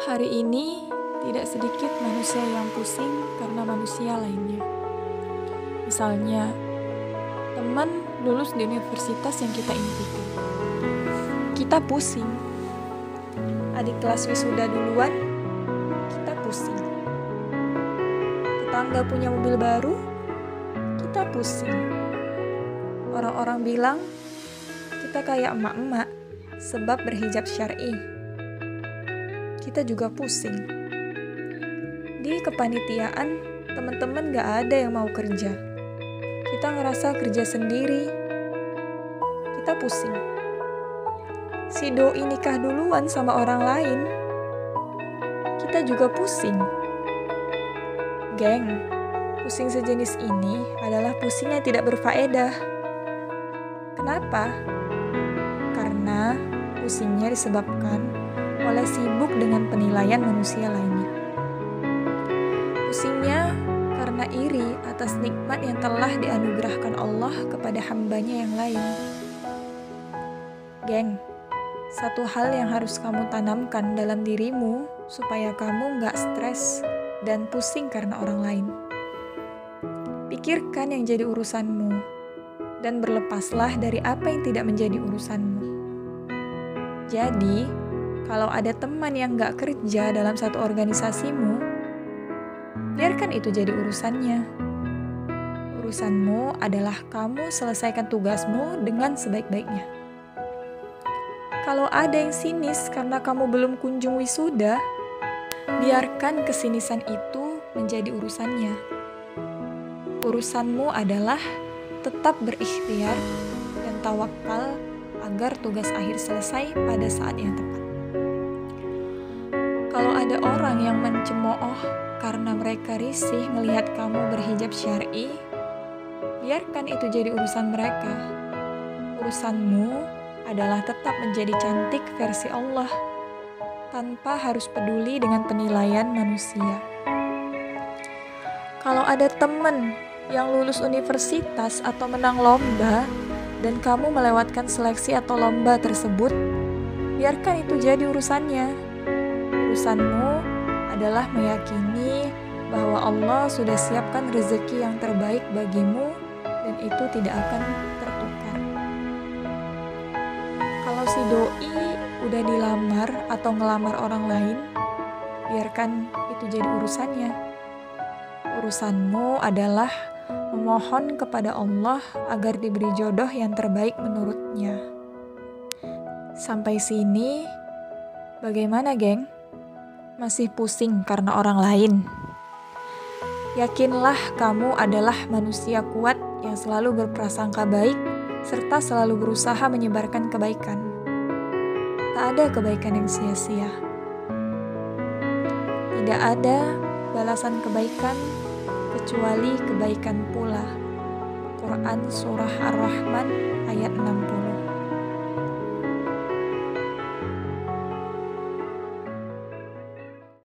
Hari ini tidak sedikit manusia yang pusing karena manusia lainnya. Misalnya, teman lulus di universitas yang kita impikan. Kita pusing. Adik kelas wisuda duluan, kita pusing. Tetangga punya mobil baru, kita pusing. Orang-orang bilang kita kayak emak-emak sebab berhijab syar'i. Kita juga pusing. Di kepanitiaan, teman-teman gak ada yang mau kerja. Kita ngerasa kerja sendiri. Kita pusing. Si doi nikah duluan sama orang lain. Kita juga pusing. Geng, pusing sejenis ini adalah pusing yang tidak berfaedah. Kenapa? Karena pusingnya disebabkan oleh sibuk dengan penilaian manusia lainnya. Pusingnya karena iri atas nikmat yang telah dianugerahkan Allah kepada hambanya yang lain. Geng, satu hal yang harus kamu tanamkan dalam dirimu supaya kamu nggak stres dan pusing karena orang lain. Pikirkan yang jadi urusanmu dan berlepaslah dari apa yang tidak menjadi urusanmu. Jadi, kalau ada teman yang gak kerja dalam satu organisasimu, biarkan itu jadi urusannya. Urusanmu adalah kamu selesaikan tugasmu dengan sebaik-baiknya. Kalau ada yang sinis karena kamu belum kunjung wisuda, biarkan kesinisan itu menjadi urusannya. Urusanmu adalah tetap berikhtiar dan tawakal agar tugas akhir selesai pada saat yang tepat. Kalau ada orang yang mencemooh karena mereka risih melihat kamu berhijab syar'i, biarkan itu jadi urusan mereka. Urusanmu adalah tetap menjadi cantik versi Allah tanpa harus peduli dengan penilaian manusia. Kalau ada temen yang lulus universitas atau menang lomba dan kamu melewatkan seleksi atau lomba tersebut, biarkan itu jadi urusannya. Urusanmu adalah meyakini bahwa Allah sudah siapkan rezeki yang terbaik bagimu dan itu tidak akan tertukar. Kalau si doi udah dilamar atau ngelamar orang lain, biarkan itu jadi urusannya. Urusanmu adalah memohon kepada Allah agar diberi jodoh yang terbaik menurutnya. Sampai sini, bagaimana, geng? Masih pusing karena orang lain? Yakinlah, kamu adalah manusia kuat yang selalu berprasangka baik serta selalu berusaha menyebarkan kebaikan. Tak ada kebaikan yang sia-sia. Tidak ada balasan kebaikan kecuali kebaikan pula. Quran Surah Ar-Rahman ayat 60